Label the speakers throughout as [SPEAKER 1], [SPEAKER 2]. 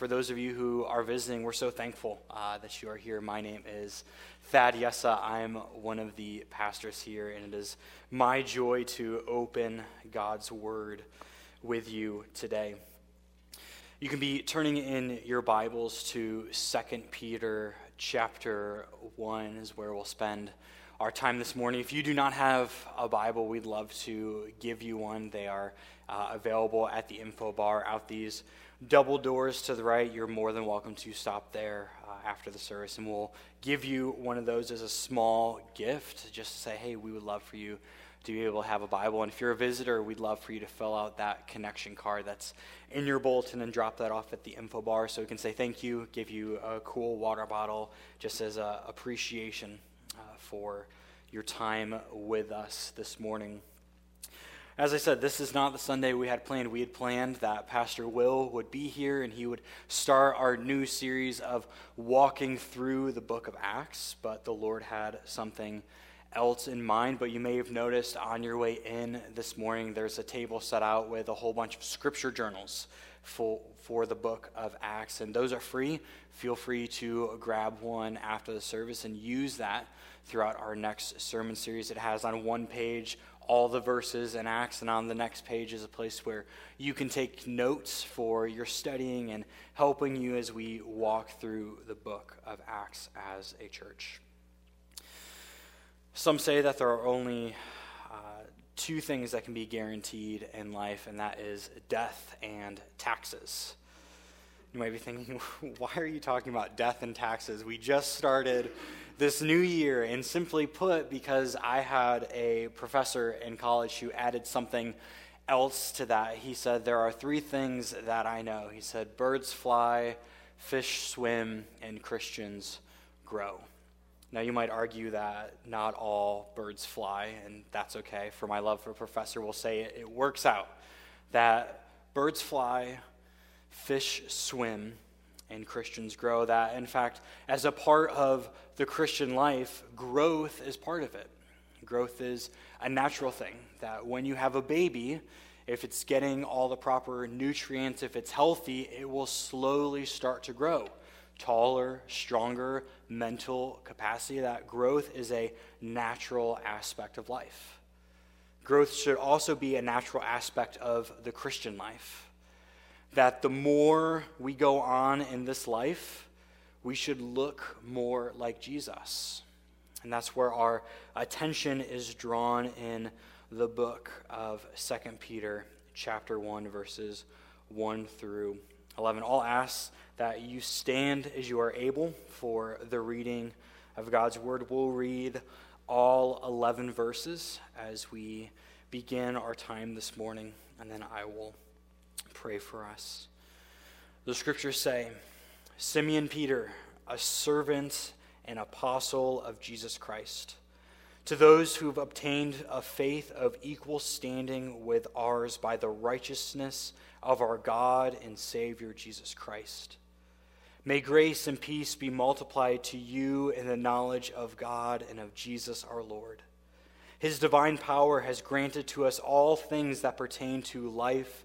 [SPEAKER 1] for those of you who are visiting, we're so thankful uh, that you are here. My name is Thad Yessa. I'm one of the pastors here, and it is my joy to open God's Word with you today. You can be turning in your Bibles to 2 Peter chapter 1 is where we'll spend our time this morning. If you do not have a Bible, we'd love to give you one. They are uh, available at the info bar out these double doors to the right. You're more than welcome to stop there uh, after the service, and we'll give you one of those as a small gift just to say, hey, we would love for you to be able to have a Bible. And if you're a visitor, we'd love for you to fill out that connection card that's in your bulletin and drop that off at the info bar so we can say thank you, give you a cool water bottle just as a appreciation uh, for your time with us this morning. As I said, this is not the Sunday we had planned. We had planned that Pastor Will would be here and he would start our new series of walking through the book of Acts, but the Lord had something else in mind. But you may have noticed on your way in this morning, there's a table set out with a whole bunch of scripture journals for, for the book of Acts, and those are free. Feel free to grab one after the service and use that throughout our next sermon series. It has on one page all the verses in Acts, and on the next page is a place where you can take notes for your studying and helping you as we walk through the book of Acts as a church. Some say that there are only uh, two things that can be guaranteed in life, and that is death and taxes. You might be thinking, why are you talking about death and taxes? We just started this new year, and simply put, because I had a professor in college who added something else to that. He said, There are three things that I know. He said, Birds fly, fish swim, and Christians grow. Now, you might argue that not all birds fly, and that's okay. For my love for professor, will say it, it works out that birds fly, fish swim, and Christians grow. That, in fact, as a part of the Christian life, growth is part of it. Growth is a natural thing. That when you have a baby, if it's getting all the proper nutrients, if it's healthy, it will slowly start to grow. Taller, stronger mental capacity. That growth is a natural aspect of life. Growth should also be a natural aspect of the Christian life that the more we go on in this life, we should look more like Jesus. And that's where our attention is drawn in the book of 2 Peter, chapter 1, verses 1 through 11. I'll ask that you stand as you are able for the reading of God's word. We'll read all 11 verses as we begin our time this morning, and then I will pray for us. The scriptures say Simeon Peter, a servant and apostle of Jesus Christ, to those who've obtained a faith of equal standing with ours by the righteousness of our God and Savior Jesus Christ. May grace and peace be multiplied to you in the knowledge of God and of Jesus our Lord. His divine power has granted to us all things that pertain to life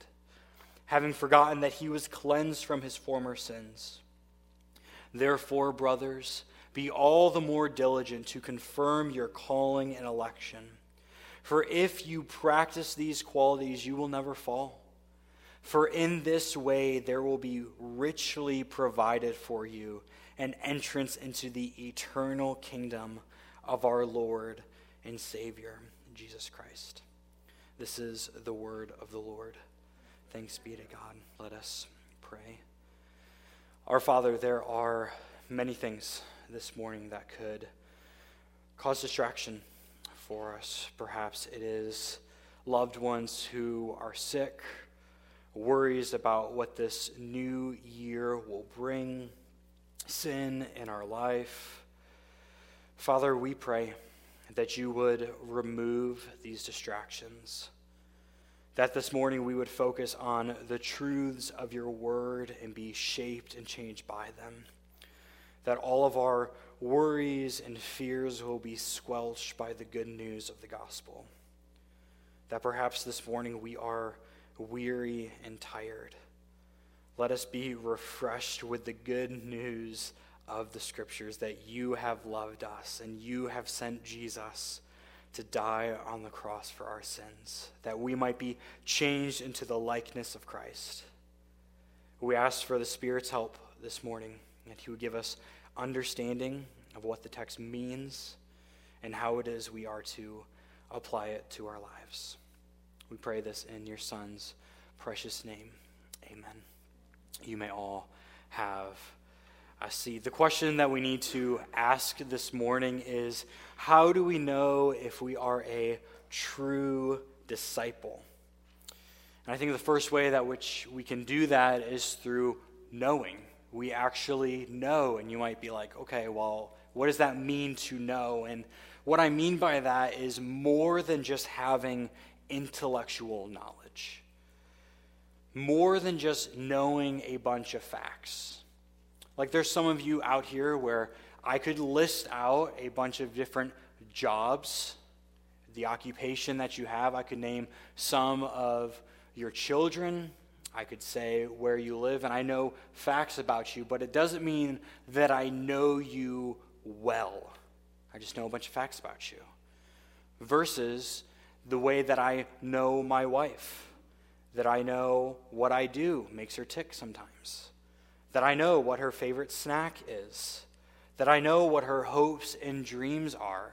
[SPEAKER 1] having forgotten that he was cleansed from his former sins. Therefore, brothers, be all the more diligent to confirm your calling and election. For if you practice these qualities, you will never fall. For in this way there will be richly provided for you an entrance into the eternal kingdom of our Lord and Savior, Jesus Christ. This is the word of the Lord. Thanks be to God. Let us pray. Our Father, there are many things this morning that could cause distraction for us. Perhaps it is loved ones who are sick worries about what this new year will bring, sin in our life. Father, we pray that you would remove these distractions. That this morning we would focus on the truths of your word and be shaped and changed by them. That all of our worries and fears will be squelched by the good news of the gospel. That perhaps this morning we are weary and tired. Let us be refreshed with the good news of the scriptures that you have loved us and you have sent Jesus to die on the cross for our sins, that we might be changed into the likeness of Christ. We ask for the Spirit's help this morning, that He would give us understanding of what the text means and how it is we are to apply it to our lives. We pray this in your Son's precious name. Amen. You may all have a seat. The question that we need to ask this morning is how do we know if we are a true disciple? And I think the first way that which we can do that is through knowing. We actually know, and you might be like, okay, well, what does that mean to know? And what I mean by that is more than just having intellectual knowledge, more than just knowing a bunch of facts. Like, there's some of you out here where I could list out a bunch of different jobs, the occupation that you have. I could name some of your children. I could say where you live, and I know facts about you, but it doesn't mean that I know you well. I just know a bunch of facts about you. Versus the way that I know my wife, that I know what I do makes her tick sometimes, that I know what her favorite snack is, that I know what her hopes and dreams are,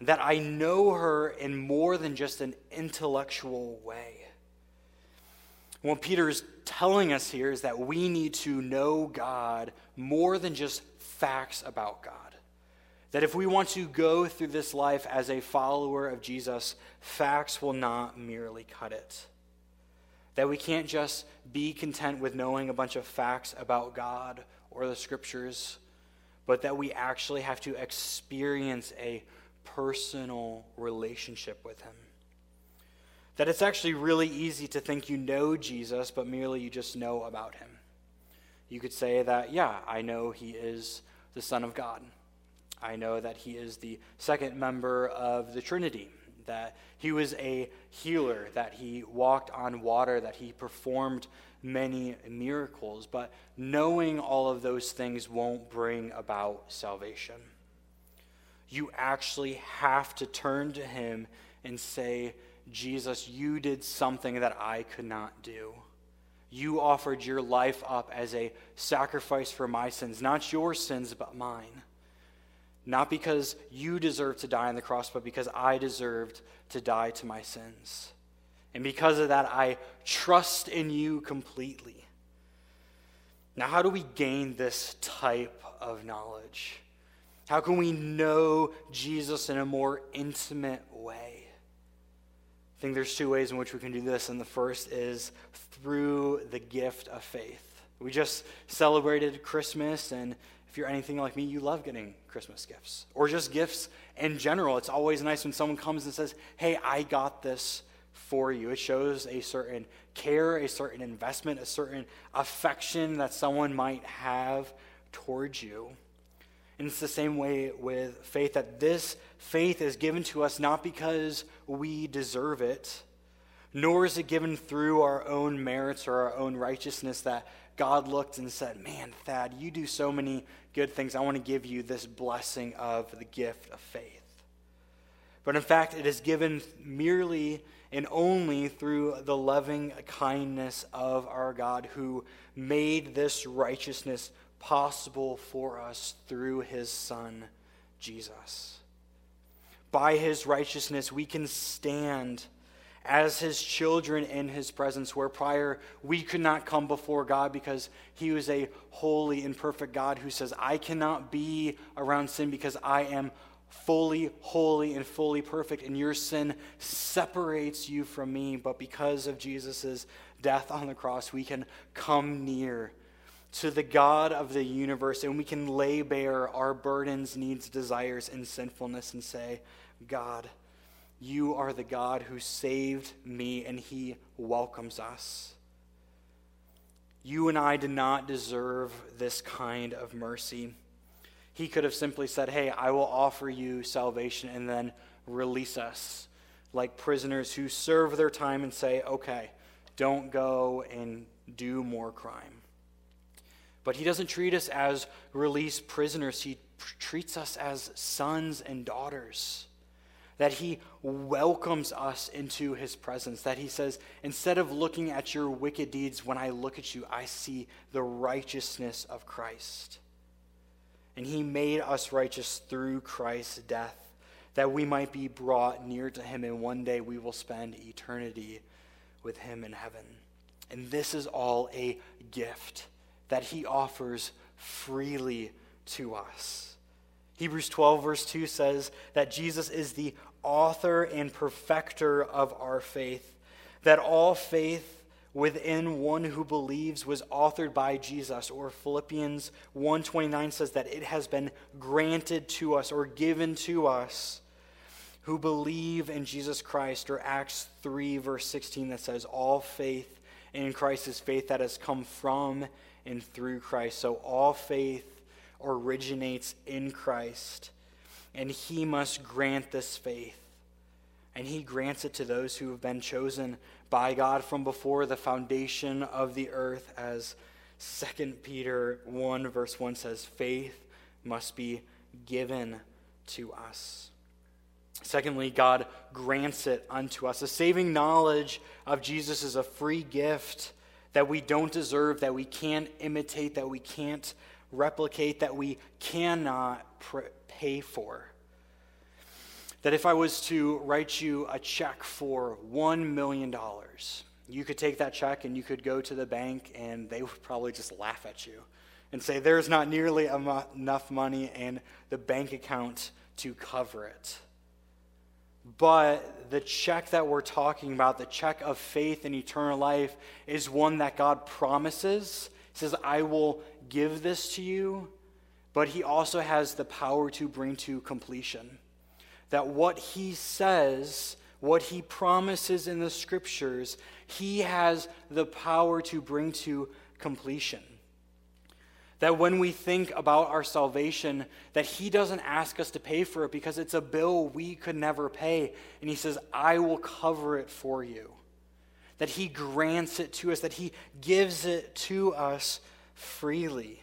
[SPEAKER 1] that I know her in more than just an intellectual way. What Peter is telling us here is that we need to know God more than just facts about God. That if we want to go through this life as a follower of Jesus, facts will not merely cut it. That we can't just be content with knowing a bunch of facts about God or the scriptures, but that we actually have to experience a personal relationship with Him. That it's actually really easy to think you know Jesus, but merely you just know about Him. You could say that, yeah, I know He is the Son of God. I know that he is the second member of the Trinity, that he was a healer, that he walked on water, that he performed many miracles. But knowing all of those things won't bring about salvation. You actually have to turn to him and say, Jesus, you did something that I could not do. You offered your life up as a sacrifice for my sins, not your sins, but mine. Not because you deserve to die on the cross, but because I deserved to die to my sins. And because of that, I trust in you completely. Now, how do we gain this type of knowledge? How can we know Jesus in a more intimate way? I think there's two ways in which we can do this, and the first is through the gift of faith. We just celebrated Christmas, and if you're anything like me, you love getting Christmas gifts or just gifts in general. It's always nice when someone comes and says, Hey, I got this for you. It shows a certain care, a certain investment, a certain affection that someone might have towards you. And it's the same way with faith that this faith is given to us not because we deserve it, nor is it given through our own merits or our own righteousness that God looked and said, Man, Thad, you do so many good things. I want to give you this blessing of the gift of faith. but in fact, it is given merely and only through the loving kindness of our God who made this righteousness possible for us through his Son, Jesus. By his righteousness, we can stand as his children in his presence, where prior we could not come before God because he was a holy and perfect God who says, I cannot be around sin because I am fully holy and fully perfect, and your sin separates you from me. But because of Jesus' death on the cross, we can come near to the God of the universe and we can lay bare our burdens, needs, desires, and sinfulness and say, God, you are the God who saved me, and he welcomes us. You and I did not deserve this kind of mercy. He could have simply said, Hey, I will offer you salvation and then release us, like prisoners who serve their time and say, Okay, don't go and do more crime. But he doesn't treat us as released prisoners, he treats us as sons and daughters. That he welcomes us into his presence. That he says, instead of looking at your wicked deeds, when I look at you, I see the righteousness of Christ. And he made us righteous through Christ's death, that we might be brought near to him, and one day we will spend eternity with him in heaven. And this is all a gift that he offers freely to us. Hebrews 12, verse 2 says that Jesus is the author and perfecter of our faith, that all faith within one who believes was authored by Jesus or Philippians 1:29 says that it has been granted to us or given to us who believe in Jesus Christ or Acts 3 verse 16 that says all faith in Christ is faith that has come from and through Christ. So all faith originates in Christ and he must grant this faith and he grants it to those who have been chosen by God from before the foundation of the earth, as 2 Peter 1, verse 1 says, faith must be given to us. Secondly, God grants it unto us. A saving knowledge of Jesus is a free gift that we don't deserve, that we can't imitate, that we can't replicate, that we cannot pay for that if I was to write you a check for $1 million, you could take that check and you could go to the bank and they would probably just laugh at you and say there's not nearly enough money in the bank account to cover it. But the check that we're talking about, the check of faith and eternal life, is one that God promises. He says, I will give this to you, but He also has the power to bring to completion that what he says, what he promises in the scriptures, he has the power to bring to completion. That when we think about our salvation, that he doesn't ask us to pay for it because it's a bill we could never pay. And he says, I will cover it for you. That he grants it to us, that he gives it to us freely.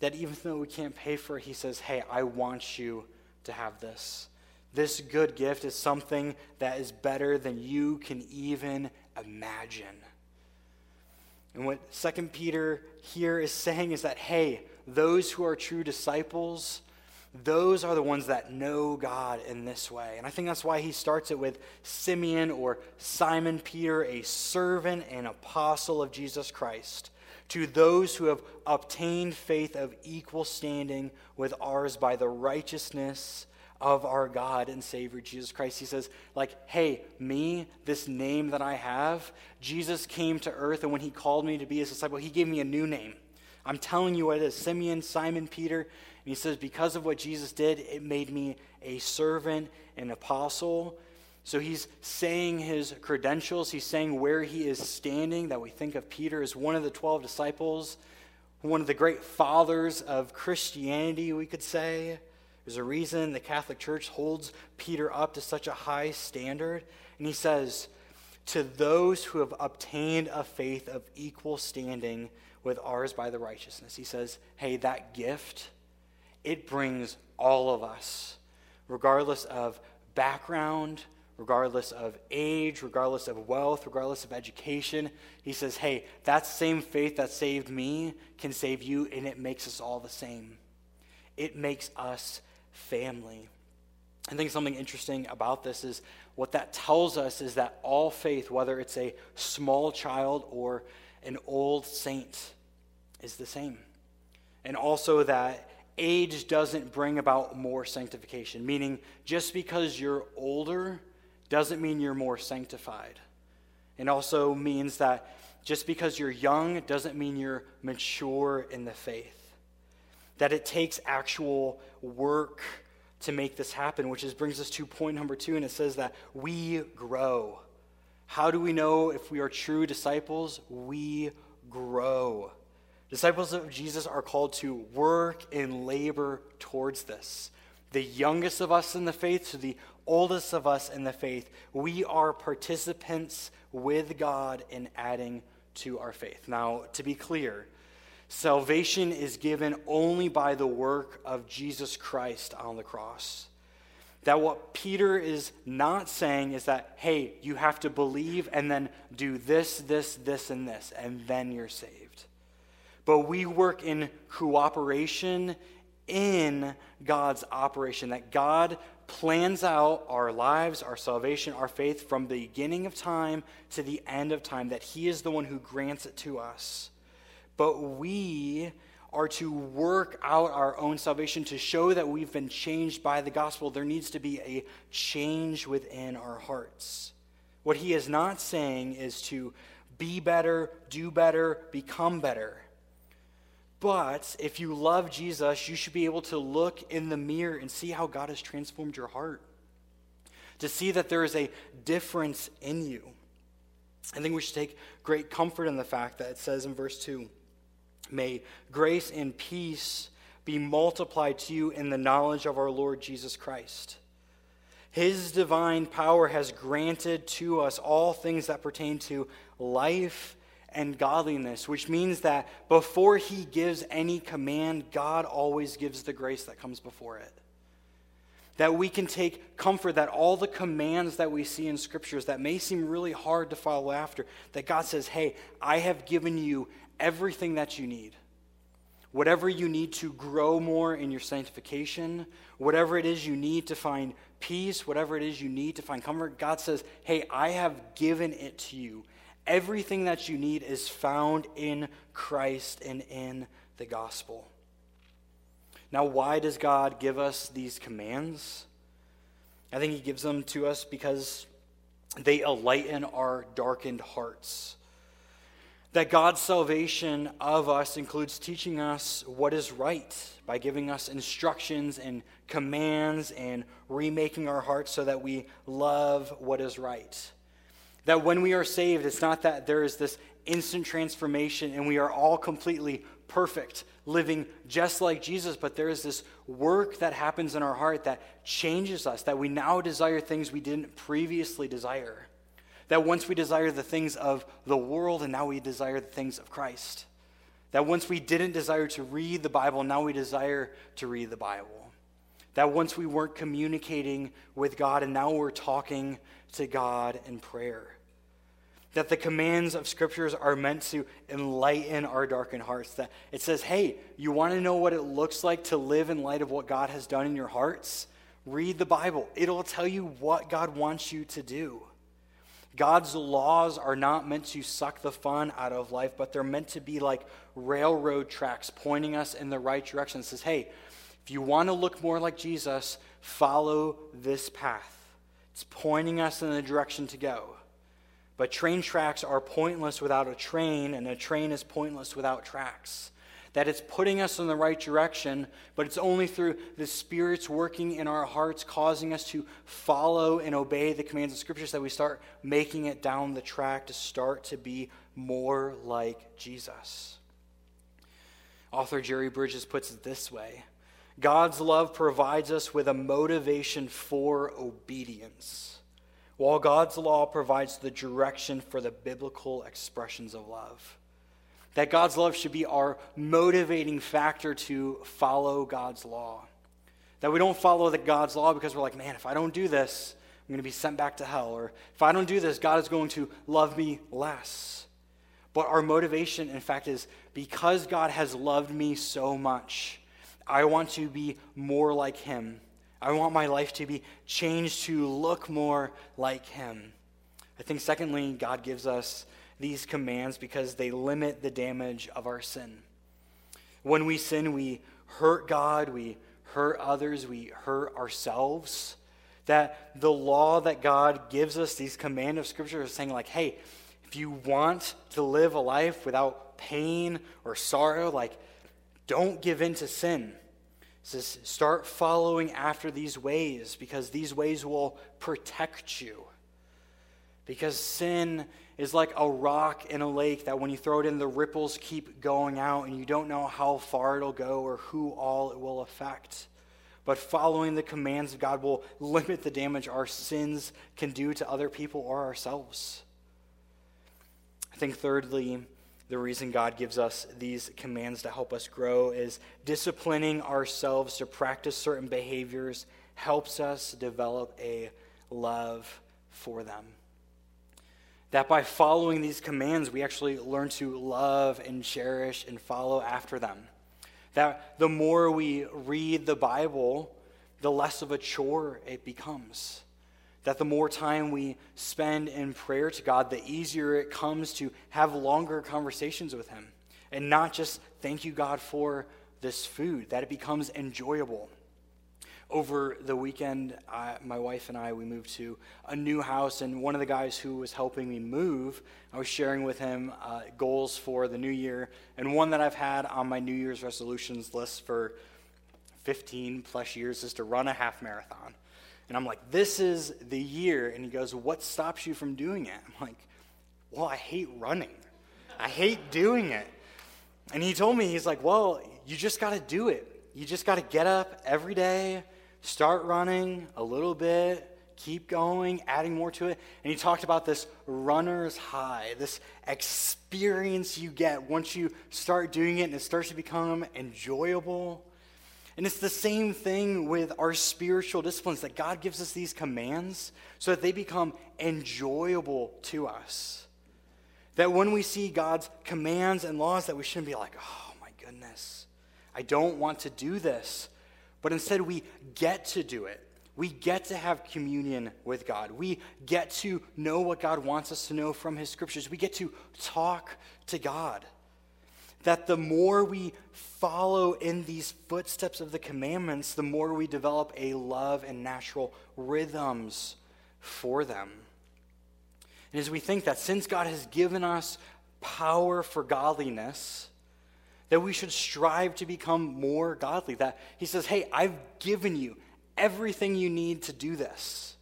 [SPEAKER 1] That even though we can't pay for it, he says, Hey, I want you to have this. This good gift is something that is better than you can even imagine. And what Second Peter here is saying is that, hey, those who are true disciples, those are the ones that know God in this way. And I think that's why he starts it with Simeon or Simon Peter, a servant and apostle of Jesus Christ to those who have obtained faith of equal standing with ours by the righteousness of our God and Savior Jesus Christ. He says, like, hey, me, this name that I have, Jesus came to earth, and when he called me to be his disciple, he gave me a new name. I'm telling you what it is Simeon, Simon, Peter. And he says, because of what Jesus did, it made me a servant, an apostle, so he's saying his credentials, he's saying where he is standing, that we think of Peter as one of the 12 disciples, one of the great fathers of Christianity, we could say. There's a reason the Catholic Church holds Peter up to such a high standard. And he says, To those who have obtained a faith of equal standing with ours by the righteousness, he says, Hey, that gift, it brings all of us regardless of background, regardless of age, regardless of wealth, regardless of education. He says, hey, that same faith that saved me can save you, and it makes us all the same. It makes us family. I think something interesting about this is what that tells us is that all faith, whether it's a small child or an old saint, is the same. And also that age doesn't bring about more sanctification, meaning just because you're older doesn't mean you're more sanctified. It also means that just because you're young doesn't mean you're mature in the faith. That it takes actual work to make this happen, which is, brings us to point number two, and it says that we grow. How do we know if we are true disciples? We grow. Disciples of Jesus are called to work and labor towards this. The youngest of us in the faith to the oldest of us in the faith, we are participants with God in adding to our faith. Now, to be clear, salvation is given only by the work of Jesus Christ on the cross. That what Peter is not saying is that, hey, you have to believe and then do this, this, this, and this, and then you're saved. But we work in cooperation in God's operation, that God plans out our lives, our salvation, our faith from the beginning of time to the end of time, that He is the one who grants it to us. But we are to work out our own salvation to show that we've been changed by the gospel. There needs to be a change within our hearts. What He is not saying is to be better, do better, become better. But if you love Jesus, you should be able to look in the mirror and see how God has transformed your heart, to see that there is a difference in you. I think we should take great comfort in the fact that it says in verse 2 May grace and peace be multiplied to you in the knowledge of our Lord Jesus Christ. His divine power has granted to us all things that pertain to life and godliness, which means that before he gives any command, God always gives the grace that comes before it. That we can take comfort that all the commands that we see in scriptures that may seem really hard to follow after, that God says, Hey, I have given you everything that you need. Whatever you need to grow more in your sanctification, whatever it is you need to find peace, whatever it is you need to find comfort, God says, Hey, I have given it to you Everything that you need is found in Christ and in the gospel. Now, why does God give us these commands? I think He gives them to us because they enlighten our darkened hearts. That God's salvation of us includes teaching us what is right by giving us instructions and commands and remaking our hearts so that we love what is right. That when we are saved, it's not that there is this instant transformation and we are all completely perfect, living just like Jesus, but there is this work that happens in our heart that changes us, that we now desire things we didn't previously desire. That once we desire the things of the world and now we desire the things of Christ. That once we didn't desire to read the Bible, now we desire to read the Bible. That once we weren't communicating with God and now we're talking to God in prayer that the commands of scriptures are meant to enlighten our darkened hearts. That it says, hey, you want to know what it looks like to live in light of what God has done in your hearts? Read the Bible, it'll tell you what God wants you to do. God's laws are not meant to suck the fun out of life, but they're meant to be like railroad tracks pointing us in the right direction. It says, hey, if you want to look more like Jesus, follow this path. It's pointing us in the direction to go. But train tracks are pointless without a train, and a train is pointless without tracks. That it's putting us in the right direction, but it's only through the Spirit's working in our hearts, causing us to follow and obey the commands of Scriptures, that we start making it down the track to start to be more like Jesus. Author Jerry Bridges puts it this way God's love provides us with a motivation for obedience while God's law provides the direction for the biblical expressions of love. That God's love should be our motivating factor to follow God's law. That we don't follow the God's law because we're like, man, if I don't do this, I'm going to be sent back to hell. Or if I don't do this, God is going to love me less. But our motivation, in fact, is because God has loved me so much, I want to be more like Him. I want my life to be changed to look more like Him. I think, secondly, God gives us these commands because they limit the damage of our sin. When we sin, we hurt God, we hurt others, we hurt ourselves. That the law that God gives us, these command of Scripture, is saying, like, hey, if you want to live a life without pain or sorrow, like, don't give in to sin. Says, start following after these ways because these ways will protect you. Because sin is like a rock in a lake that when you throw it in, the ripples keep going out, and you don't know how far it'll go or who all it will affect. But following the commands of God will limit the damage our sins can do to other people or ourselves. I think, thirdly, the reason God gives us these commands to help us grow is disciplining ourselves to practice certain behaviors helps us develop a love for them. That by following these commands, we actually learn to love and cherish and follow after them. That the more we read the Bible, the less of a chore it becomes. That the more time we spend in prayer to God, the easier it comes to have longer conversations with Him. And not just thank you, God, for this food, that it becomes enjoyable over the weekend, I, my wife and I, we moved to a new house, and one of the guys who was helping me move, I was sharing with him uh, goals for the new year, and one that I've had on my New Year's resolutions list for 15 plus years is to run a half marathon. And I'm like, this is the year. And he goes, what stops you from doing it? I'm like, well, I hate running. I hate doing it. And he told me, he's like, well, you just got to do it. You just got to get up every day Start running a little bit, keep going, adding more to it. And he talked about this runner's high, this experience you get once you start doing it and it starts to become enjoyable. And it's the same thing with our spiritual disciplines that God gives us these commands so that they become enjoyable to us. That when we see God's commands and laws, that we shouldn't be like, oh my goodness, I don't want to do this but instead we get to do it. We get to have communion with God. We get to know what God wants us to know from His scriptures. We get to talk to God. That the more we follow in these footsteps of the commandments, the more we develop a love and natural rhythms for them. And as we think that since God has given us power for godliness, that we should strive to become more godly. That he says, Hey, I've given you everything you need to do this.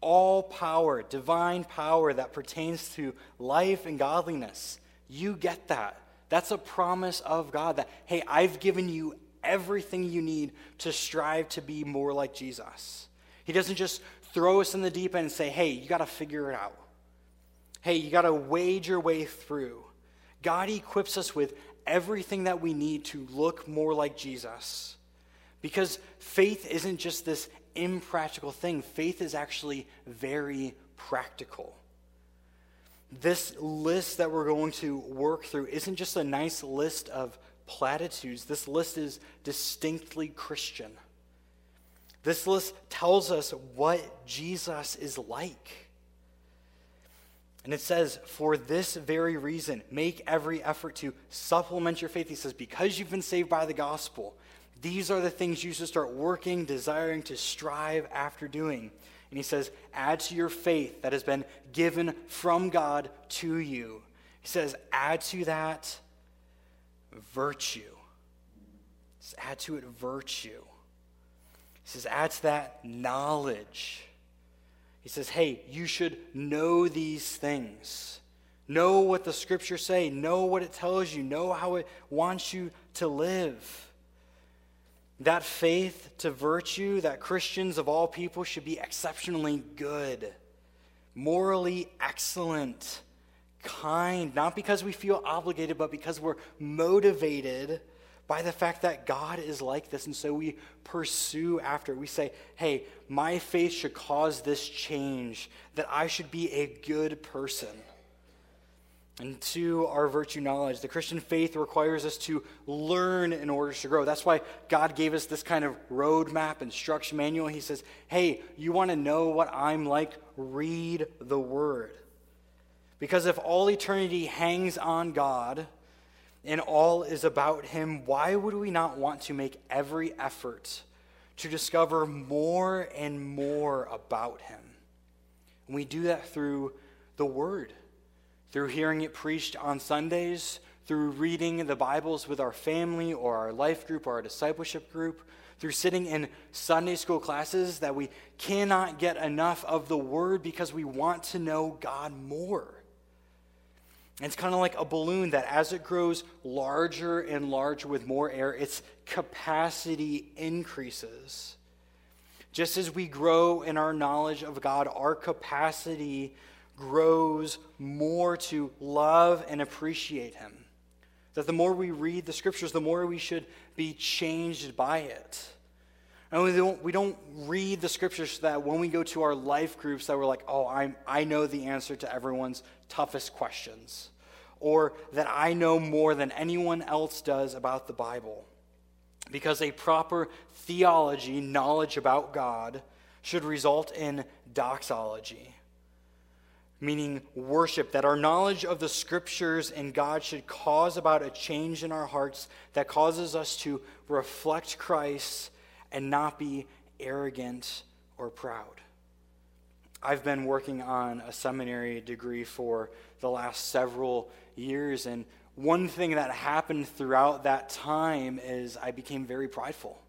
[SPEAKER 1] All power, divine power that pertains to life and godliness. You get that. That's a promise of God that, hey, I've given you everything you need to strive to be more like Jesus. He doesn't just throw us in the deep end and say, hey, you got to figure it out. Hey, you got to wade your way through. God equips us with everything that we need to look more like Jesus. Because faith isn't just this impractical thing, faith is actually very practical. This list that we're going to work through isn't just a nice list of platitudes, this list is distinctly Christian. This list tells us what Jesus is like. And it says, for this very reason, make every effort to supplement your faith. He says, because you've been saved by the gospel, these are the things you should start working, desiring to strive after doing. And he says, add to your faith that has been given from God to you. He says, add to that virtue. Says, add to it virtue. He says, add to that knowledge. He says, hey, you should know these things. Know what the scriptures say. Know what it tells you. Know how it wants you to live. That faith to virtue that Christians of all people should be exceptionally good, morally excellent, kind, not because we feel obligated, but because we're motivated by the fact that God is like this. And so we pursue after. We say, hey, my faith should cause this change, that I should be a good person. And to our virtue knowledge, the Christian faith requires us to learn in order to grow. That's why God gave us this kind of roadmap, instruction manual. He says, hey, you want to know what I'm like? Read the Word. Because if all eternity hangs on God, and all is about Him, why would we not want to make every effort to discover more and more about Him? And we do that through the Word, through hearing it preached on Sundays, through reading the Bibles with our family or our life group or our discipleship group, through sitting in Sunday school classes that we cannot get enough of the Word because we want to know God more. It's kind of like a balloon that as it grows larger and larger with more air, its capacity increases. Just as we grow in our knowledge of God, our capacity grows more to love and appreciate Him. That the more we read the scriptures, the more we should be changed by it. And we don't, we don't read the scriptures so that when we go to our life groups that we're like, oh, I'm, I know the answer to everyone's toughest questions. Or that I know more than anyone else does about the Bible. Because a proper theology, knowledge about God, should result in doxology, meaning worship, that our knowledge of the scriptures and God should cause about a change in our hearts that causes us to reflect Christ and not be arrogant or proud. I've been working on a seminary degree for the last several years, and one thing that happened throughout that time is I became very prideful.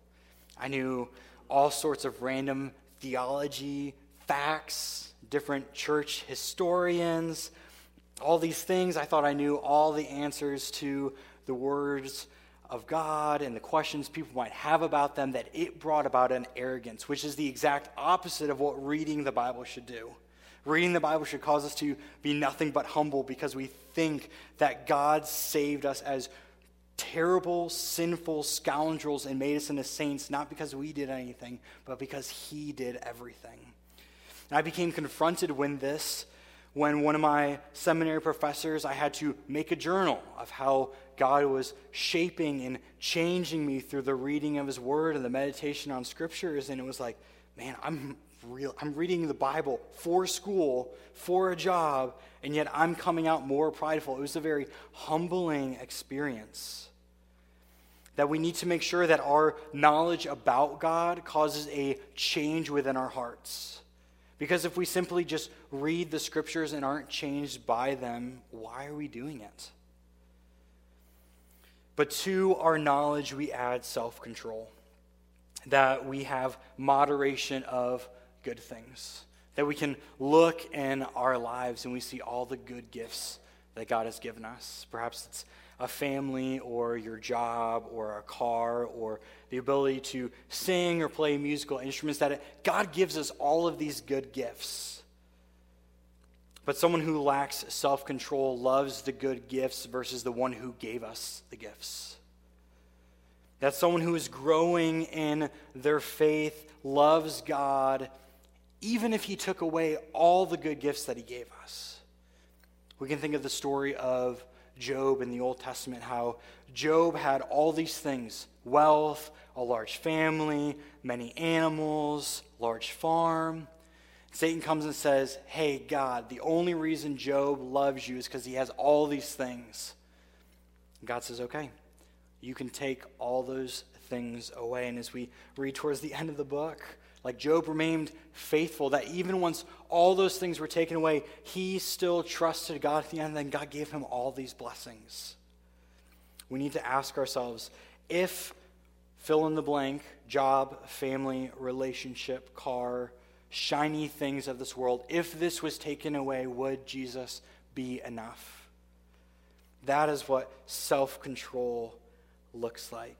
[SPEAKER 1] I knew all sorts of random theology, facts, different church historians, all these things. I thought I knew all the answers to the words of God and the questions people might have about them, that it brought about an arrogance, which is the exact opposite of what reading the Bible should do. Reading the Bible should cause us to be nothing but humble because we think that God saved us as terrible, sinful scoundrels and made us into saints, not because we did anything, but because He did everything. And I became confronted when this when one of my seminary professors, I had to make a journal of how God was shaping and changing me through the reading of His Word and the meditation on Scriptures. And it was like, man, I'm real. I'm reading the Bible for school, for a job, and yet I'm coming out more prideful. It was a very humbling experience. That we need to make sure that our knowledge about God causes a change within our hearts. Because if we simply just read the scriptures and aren't changed by them, why are we doing it? But to our knowledge, we add self control. That we have moderation of good things. That we can look in our lives and we see all the good gifts that God has given us. Perhaps it's a family or your job or a car or the ability to sing or play musical instruments that it, God gives us all of these good gifts. But someone who lacks self control loves the good gifts versus the one who gave us the gifts. That someone who is growing in their faith loves God even if he took away all the good gifts that he gave us. We can think of the story of Job in the Old Testament, how Job had all these things wealth, a large family, many animals, large farm. Satan comes and says, Hey, God, the only reason Job loves you is because he has all these things. God says, Okay, you can take all those things away. And as we read towards the end of the book, like Job remained faithful, that even once all those things were taken away, he still trusted God at the end, and then God gave him all these blessings. We need to ask ourselves if fill in the blank job, family, relationship, car, shiny things of this world, if this was taken away, would Jesus be enough? That is what self control looks like.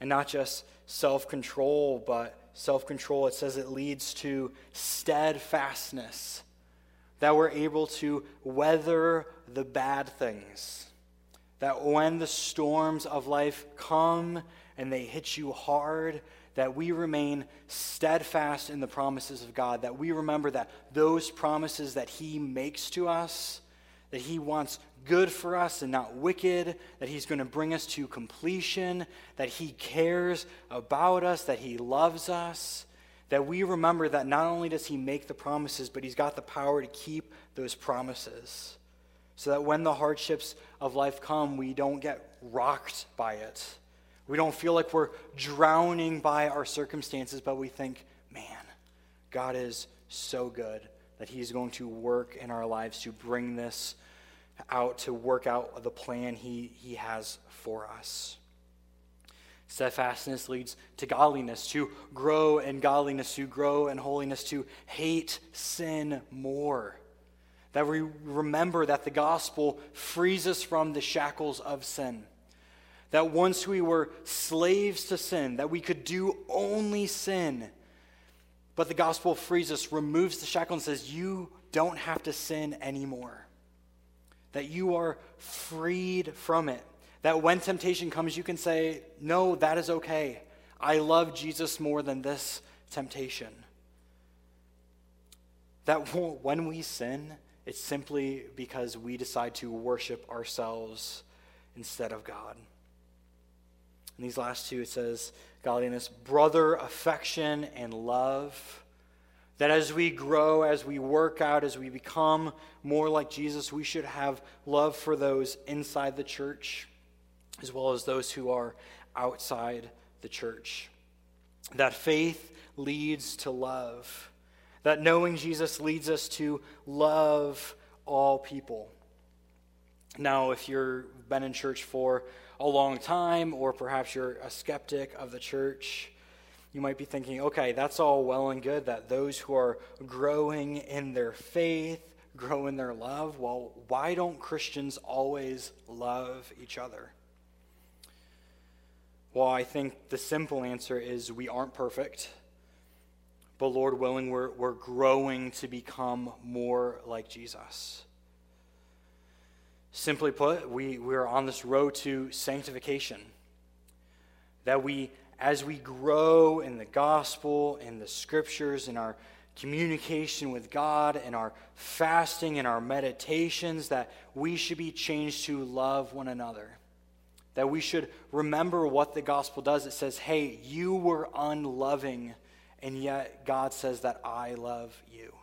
[SPEAKER 1] And not just self control, but self control, it says it leads to steadfastness, that we're able to weather the bad things, That when the storms of life come and they hit you hard, that we remain steadfast in the promises of God, that we remember that those promises that He makes to us, that He wants good for us and not wicked, that He's going to bring us to completion, that He cares about us, that He loves us, that we remember that not only does He make the promises, but He's got the power to keep those promises. So that when the hardships of life come, we don't get rocked by it we don't feel like we're drowning by our circumstances, but we think, man, God is so good that He's going to work in our lives to bring this out, to work out the plan He, he has for us. Steadfastness leads to godliness, to grow in godliness, to grow in holiness, to hate sin more. That we remember that the gospel frees us from the shackles of sin that once we were slaves to sin, that we could do only sin. But the gospel frees us, removes the shackle, and says, You don't have to sin anymore. That you are freed from it. That when temptation comes, you can say, No, that is okay. I love Jesus more than this temptation. That when we sin, it's simply because we decide to worship ourselves instead of God. In these last two, it says godliness, brother affection, and love. That as we grow, as we work out, as we become more like Jesus, we should have love for those inside the church as well as those who are outside the church. That faith leads to love. That knowing Jesus leads us to love all people. Now, if you've been in church for a long time, or perhaps you're a skeptic of the church, you might be thinking, okay, that's all well and good that those who are growing in their faith grow in their love. Well, why don't Christians always love each other? Well, I think the simple answer is we aren't perfect. But Lord willing, we're, we're growing to become more like Jesus. Simply put, we, we are on this road to sanctification. That we, as we grow in the gospel, in the scriptures, in our communication with God, in our fasting, in our meditations, that we should be changed to love one another. That we should remember what the gospel does. It says, hey, you were unloving, and yet God says that I love you.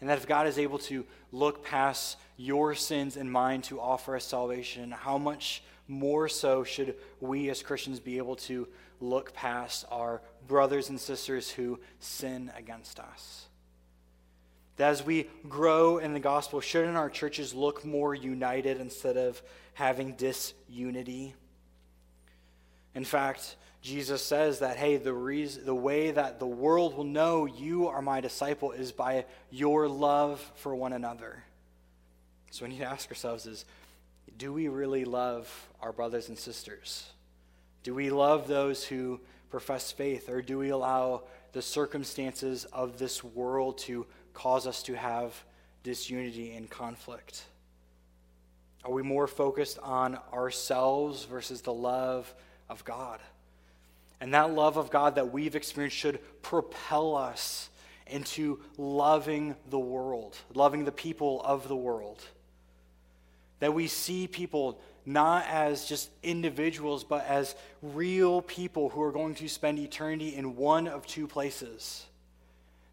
[SPEAKER 1] And that if God is able to look past your sins and mine to offer us salvation, how much more so should we as Christians be able to look past our brothers and sisters who sin against us? That as we grow in the gospel, shouldn't our churches look more united instead of having disunity? In fact, Jesus says that, hey, the, reason, the way that the world will know you are my disciple is by your love for one another. So we need to ask ourselves is, do we really love our brothers and sisters? Do we love those who profess faith, or do we allow the circumstances of this world to cause us to have disunity and conflict? Are we more focused on ourselves versus the love of God? And that love of God that we've experienced should propel us into loving the world, loving the people of the world. That we see people not as just individuals, but as real people who are going to spend eternity in one of two places.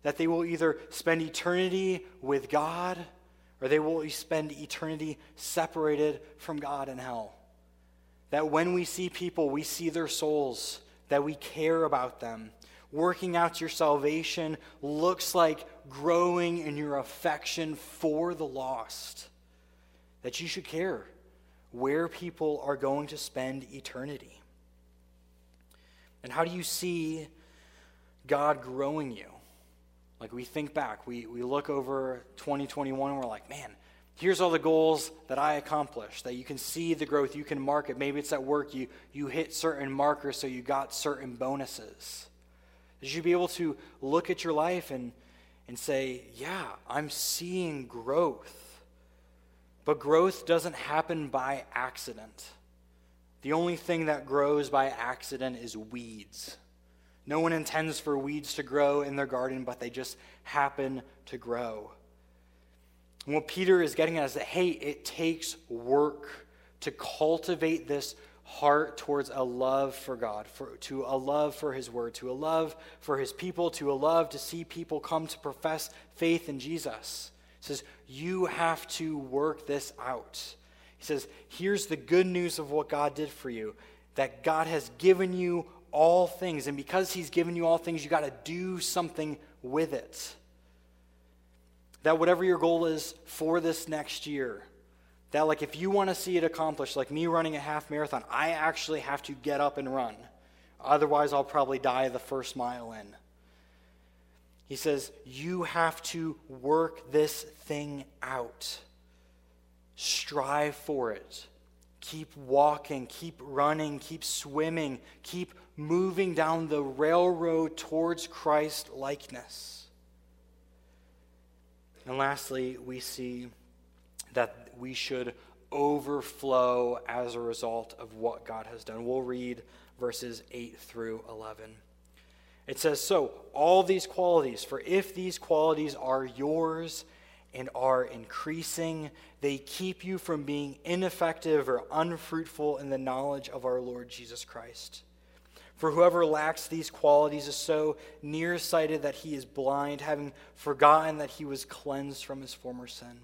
[SPEAKER 1] That they will either spend eternity with God or they will spend eternity separated from God in hell. That when we see people, we see their souls that we care about them. Working out your salvation looks like growing in your affection for the lost. That you should care where people are going to spend eternity. And how do you see God growing you? Like we think back, we, we look over 2021 and we're like, man, here's all the goals that I accomplished, that you can see the growth, you can mark it. Maybe it's at work, you, you hit certain markers, so you got certain bonuses. You be able to look at your life and, and say, yeah, I'm seeing growth. But growth doesn't happen by accident. The only thing that grows by accident is weeds. No one intends for weeds to grow in their garden, but they just happen to grow. And what Peter is getting at is that, hey, it takes work to cultivate this heart towards a love for God, for, to a love for His Word, to a love for His people, to a love to see people come to profess faith in Jesus. Says, You have to work this out. He says, Here's the good news of what God did for you that God has given you all things. And because He's given you all things, you got to do something with it. That whatever your goal is for this next year, that like if you want to see it accomplished, like me running a half marathon, I actually have to get up and run. Otherwise, I'll probably die the first mile in. He says, You have to work this thing out. Strive for it. Keep walking, keep running, keep swimming, keep moving down the railroad towards Christ likeness. And lastly, we see that we should overflow as a result of what God has done. We'll read verses 8 through 11. It says, So, all these qualities, for if these qualities are yours and are increasing, they keep you from being ineffective or unfruitful in the knowledge of our Lord Jesus Christ. For whoever lacks these qualities is so nearsighted that he is blind, having forgotten that he was cleansed from his former sin.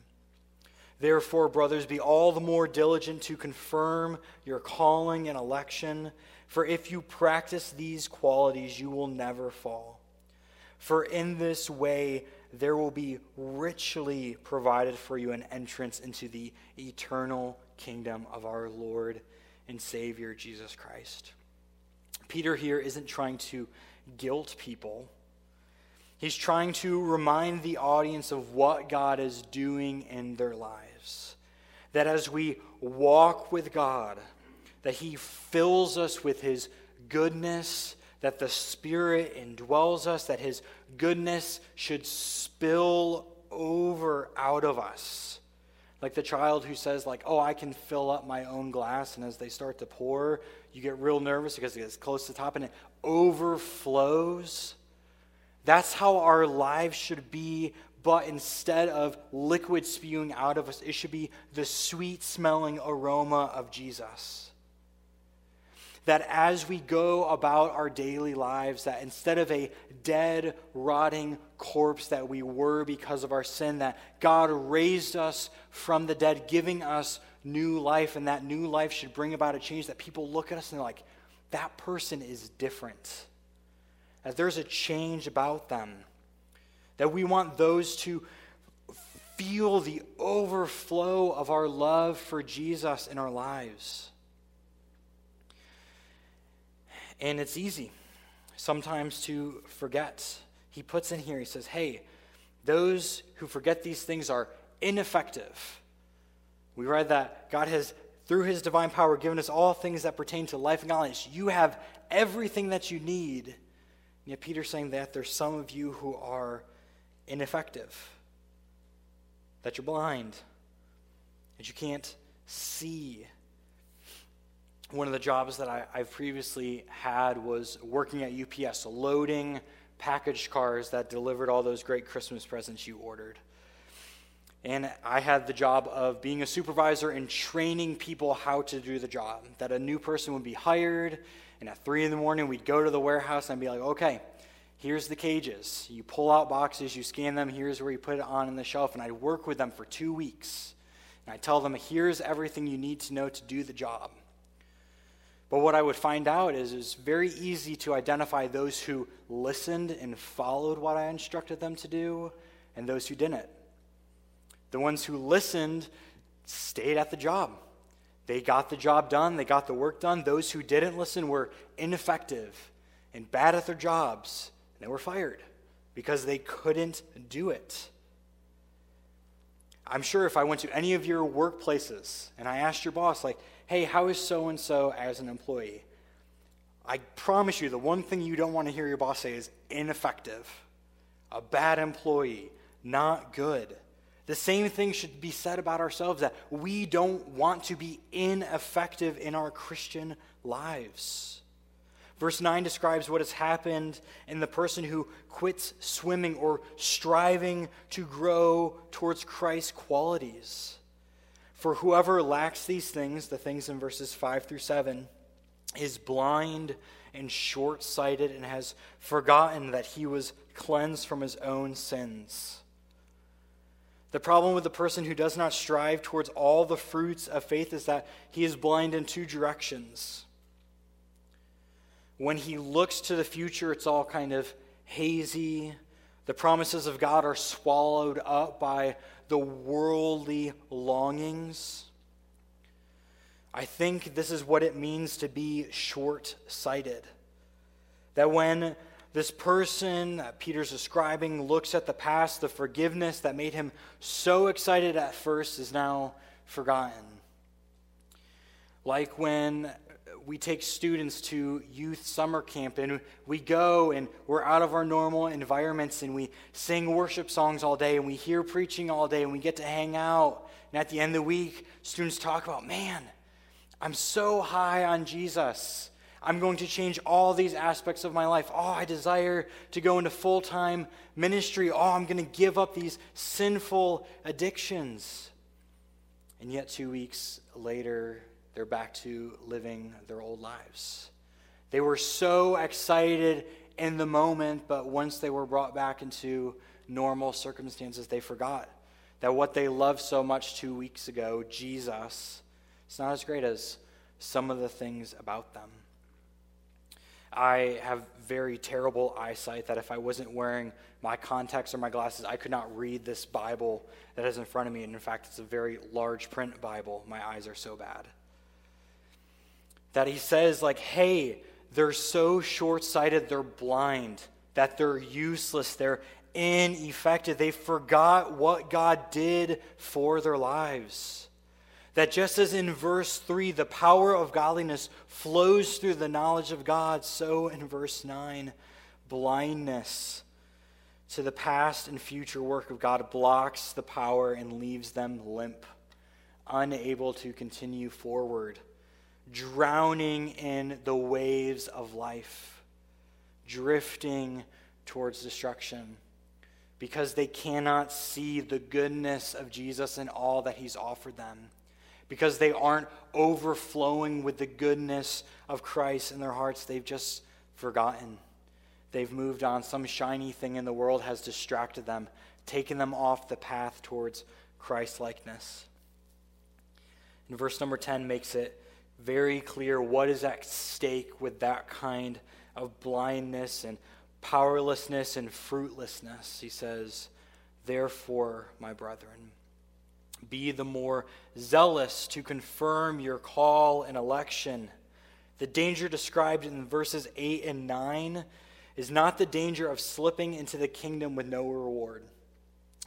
[SPEAKER 1] Therefore, brothers, be all the more diligent to confirm your calling and election. For if you practice these qualities, you will never fall. For in this way, there will be richly provided for you an entrance into the eternal kingdom of our Lord and Savior Jesus Christ. Peter here isn't trying to guilt people. He's trying to remind the audience of what God is doing in their lives. That as we walk with God, that He fills us with His goodness, that the Spirit indwells us, that His goodness should spill over out of us. Like the child who says, like, oh, I can fill up my own glass, and as they start to pour, you get real nervous because it gets close to the top and it overflows. That's how our lives should be but instead of liquid spewing out of us, it should be the sweet smelling aroma of Jesus that as we go about our daily lives, that instead of a dead, rotting corpse that we were because of our sin, that God raised us from the dead, giving us new life, and that new life should bring about a change that people look at us and they're like, that person is different. That there's a change about them. That we want those to feel the overflow of our love for Jesus in our lives. And it's easy sometimes to forget. He puts in here, he says, hey, those who forget these things are ineffective. We read that God has, through his divine power, given us all things that pertain to life and knowledge. You have everything that you need. And yet, Peter's saying that there's some of you who are ineffective, that you're blind, that you can't see one of the jobs that I, have previously had was working at UPS, loading packaged cars that delivered all those great Christmas presents you ordered. And I had the job of being a supervisor and training people how to do the job. That a new person would be hired, and at 3 in the morning, we'd go to the warehouse and be like, okay, here's the cages. You pull out boxes, you scan them, here's where you put it on in the shelf. And I'd work with them for two weeks. And I tell them, here's everything you need to know to do the job. But what I would find out is it's very easy to identify those who listened and followed what I instructed them to do and those who didn't. The ones who listened stayed at the job. They got the job done, they got the work done. Those who didn't listen were ineffective and bad at their jobs, and they were fired because they couldn't do it. I'm sure if I went to any of your workplaces and I asked your boss, like, hey, how is so and so as an employee? I promise you, the one thing you don't want to hear your boss say is ineffective, a bad employee, not good. The same thing should be said about ourselves that we don't want to be ineffective in our Christian lives. Verse 9 describes what has happened in the person who quits swimming or striving to grow towards Christ's qualities. For whoever lacks these things, the things in verses 5 through 7, is blind and short sighted and has forgotten that he was cleansed from his own sins. The problem with the person who does not strive towards all the fruits of faith is that he is blind in two directions. When he looks to the future, it's all kind of hazy. The promises of God are swallowed up by the worldly longings. I think this is what it means to be short sighted. That when this person that Peter's describing looks at the past, the forgiveness that made him so excited at first is now forgotten. Like when we take students to youth summer camp and we go and we're out of our normal environments and we sing worship songs all day and we hear preaching all day and we get to hang out. And at the end of the week, students talk about, man, I'm so high on Jesus. I'm going to change all these aspects of my life. Oh, I desire to go into full time ministry. Oh, I'm going to give up these sinful addictions. And yet, two weeks later, they're back to living their old lives. They were so excited in the moment, but once they were brought back into normal circumstances, they forgot that what they loved so much two weeks ago, Jesus, it's not as great as some of the things about them. I have very terrible eyesight that if I wasn't wearing my contacts or my glasses, I could not read this Bible that is in front of me. And in fact, it's a very large print Bible. My eyes are so bad. That he says, like, hey, they're so short sighted, they're blind, that they're useless, they're ineffective. They forgot what God did for their lives. That just as in verse 3, the power of godliness flows through the knowledge of God, so in verse 9, blindness to the past and future work of God blocks the power and leaves them limp, unable to continue forward, drowning in the waves of life, drifting towards destruction because they cannot see the goodness of Jesus and all that he's offered them because they aren't overflowing with the goodness of Christ in their hearts. They've just forgotten. They've moved on. Some shiny thing in the world has distracted them, taken them off the path towards Christ likeness. And verse number 10 makes it very clear what is at stake with that kind of blindness and powerlessness and fruitlessness. He says, Therefore, my brethren, be the more zealous to confirm your call and election. The danger described in verses 8 and 9 is not the danger of slipping into the kingdom with no reward.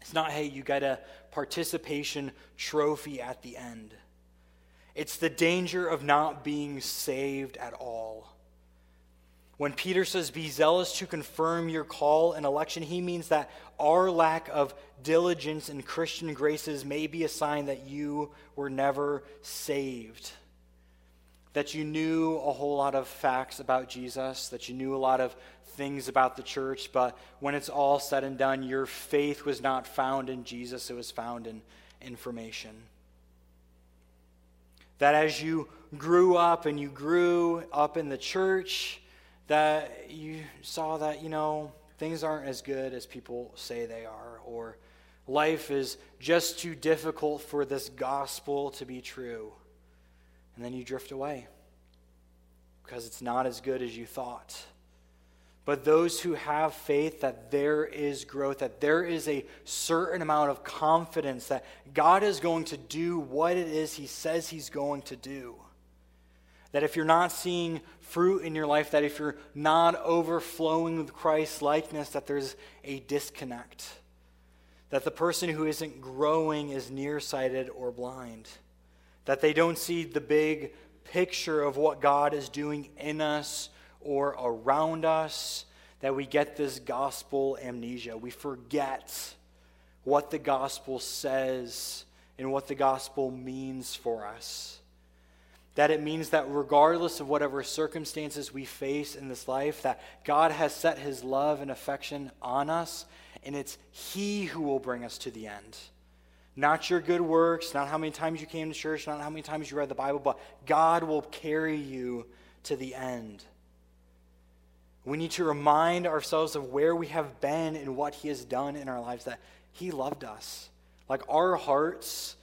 [SPEAKER 1] It's not, hey, you got a participation trophy at the end. It's the danger of not being saved at all. When Peter says, be zealous to confirm your call and election, he means that our lack of diligence in Christian graces may be a sign that you were never saved. That you knew a whole lot of facts about Jesus, that you knew a lot of things about the church, but when it's all said and done, your faith was not found in Jesus, it was found in information. That as you grew up and you grew up in the church, that you saw that, you know, things aren't as good as people say they are, or life is just too difficult for this gospel to be true. And then you drift away because it's not as good as you thought. But those who have faith that there is growth, that there is a certain amount of confidence that God is going to do what it is He says He's going to do. That if you're not seeing fruit in your life, that if you're not overflowing with Christ's likeness, that there's a disconnect. That the person who isn't growing is nearsighted or blind. That they don't see the big picture of what God is doing in us or around us. That we get this gospel amnesia. We forget what the gospel says and what the gospel means for us. That it means that regardless of whatever circumstances we face in this life, that God has set his love and affection on us, and it's he who will bring us to the end. Not your good works, not how many times you came to church, not how many times you read the Bible, but God will carry you to the end. We need to remind ourselves of where we have been and what He has done in our lives, that He loved us. Like our hearts,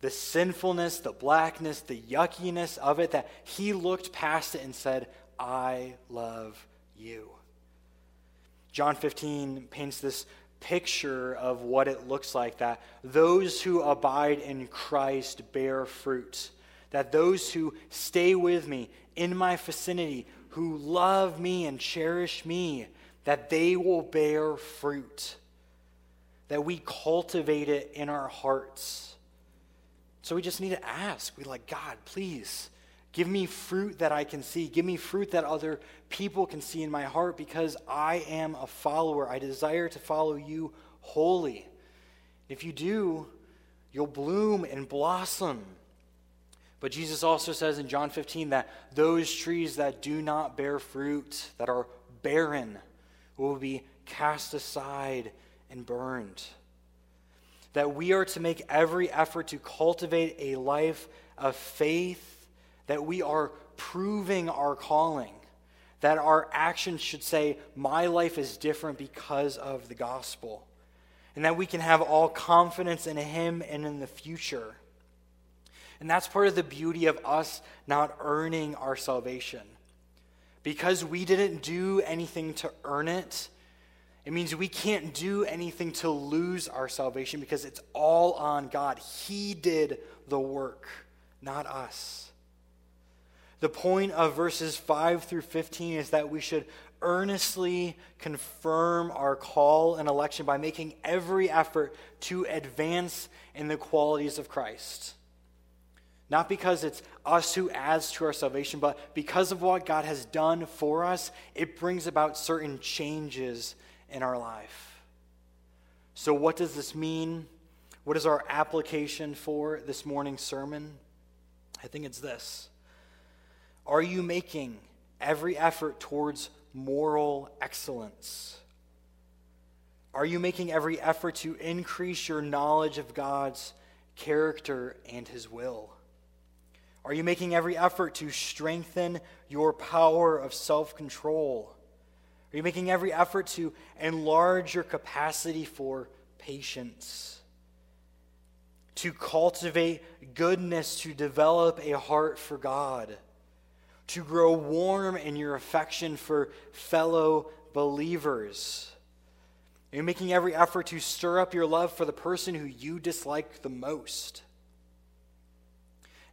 [SPEAKER 1] the sinfulness, the blackness, the yuckiness of it, that He looked past it and said, I love you. John 15 paints this picture of what it looks like that those who abide in Christ bear fruit, that those who stay with me in my vicinity, who love me and cherish me, that they will bear fruit, that we cultivate it in our hearts. So we just need to ask. We like, God, please give me fruit that I can see. Give me fruit that other people can see in my heart because I am a follower. I desire to follow you wholly. If you do, you'll bloom and blossom. But Jesus also says in John 15 that those trees that do not bear fruit, that are barren, will be cast aside and burned. That we are to make every effort to cultivate a life of faith, that we are proving our calling, that our actions should say, My life is different because of the gospel, and that we can have all confidence in Him and in the future. And that's part of the beauty of us not earning our salvation. Because we didn't do anything to earn it, it means we can't do anything to lose our salvation because it's all on God. He did the work, not us. The point of verses 5 through 15 is that we should earnestly confirm our call and election by making every effort to advance in the qualities of Christ. Not because it's us who adds to our salvation, but because of what God has done for us, it brings about certain changes in our life. So, what does this mean? What is our application for this morning's sermon? I think it's this Are you making every effort towards moral excellence? Are you making every effort to increase your knowledge of God's character and His will? Are you making every effort to strengthen your power of self control? Are you making every effort to enlarge your capacity for patience? To cultivate goodness, to develop a heart for God? To grow warm in your affection for fellow believers? Are you making every effort to stir up your love for the person who you dislike the most?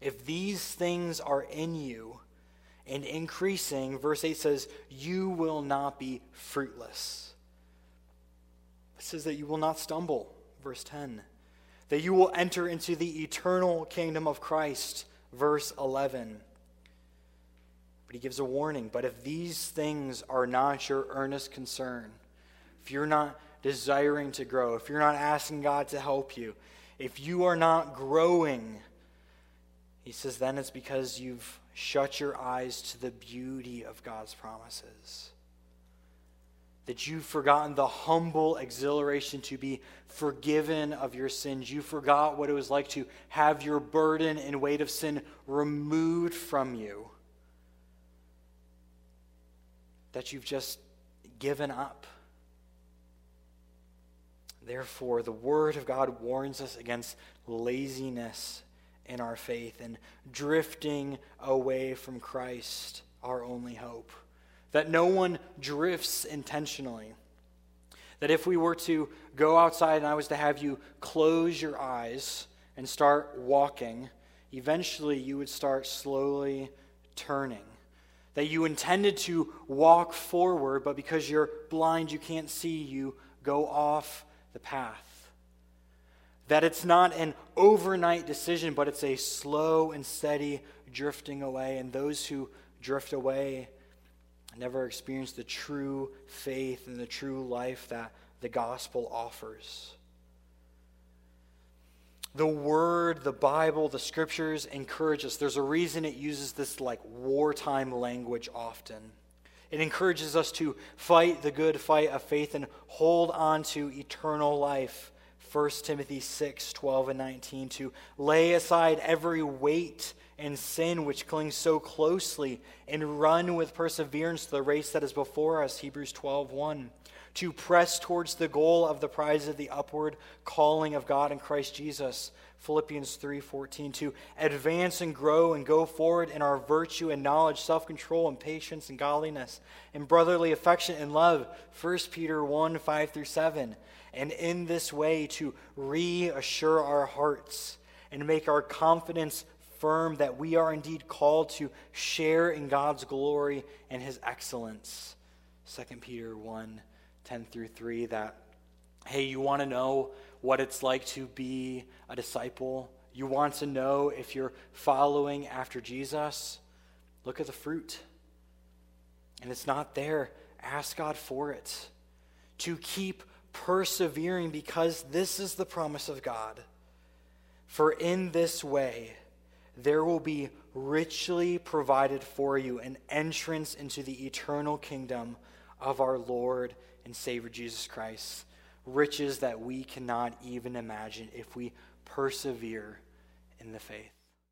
[SPEAKER 1] If these things are in you and increasing, verse 8 says, you will not be fruitless. It says that you will not stumble, verse 10. That you will enter into the eternal kingdom of Christ, verse 11. But he gives a warning. But if these things are not your earnest concern, if you're not desiring to grow, if you're not asking God to help you, if you are not growing, he says, then it's because you've shut your eyes to the beauty of God's promises. That you've forgotten the humble exhilaration to be forgiven of your sins. You forgot what it was like to have your burden and weight of sin removed from you. That you've just given up. Therefore, the Word of God warns us against laziness in our faith and drifting away from Christ, our only hope. That no one drifts intentionally. That if we were to go outside and I was to have you close your eyes and start walking, eventually you would start slowly turning. That you intended to walk forward, but because you're blind, you can't see, you go off the path. That it's not an overnight decision, but it's a slow and steady drifting away. And those who drift away never experience the true faith and the true life that the gospel offers. The Word, the Bible, the Scriptures encourage us. There's a reason it uses this like wartime language often. It encourages us to fight the good fight of faith and hold on to eternal life. 1 Timothy 6 12 and 19. To lay aside every weight and sin which clings so closely and run with perseverance the race that is before us. Hebrews 12 1 to press towards the goal of the prize of the upward calling of God in Christ Jesus. Philippians 3:14 to advance and grow and go forward in our virtue and knowledge, self-control and patience and godliness, and brotherly affection and love. 1 Peter 1, 5 through 7. And in this way to reassure our hearts and make our confidence firm that we are indeed called to share in God's glory and his excellence. 2 Peter 1, 10 through 3 that hey, you want to know what it's like to be a disciple, you want to know if you're following after Jesus, look at the fruit. And it's not there. Ask God for it. To keep persevering because this is the promise of God. For in this way, there will be richly provided for you an entrance into the eternal kingdom of our Lord and Savior Jesus Christ riches that we cannot even imagine if we persevere in the faith.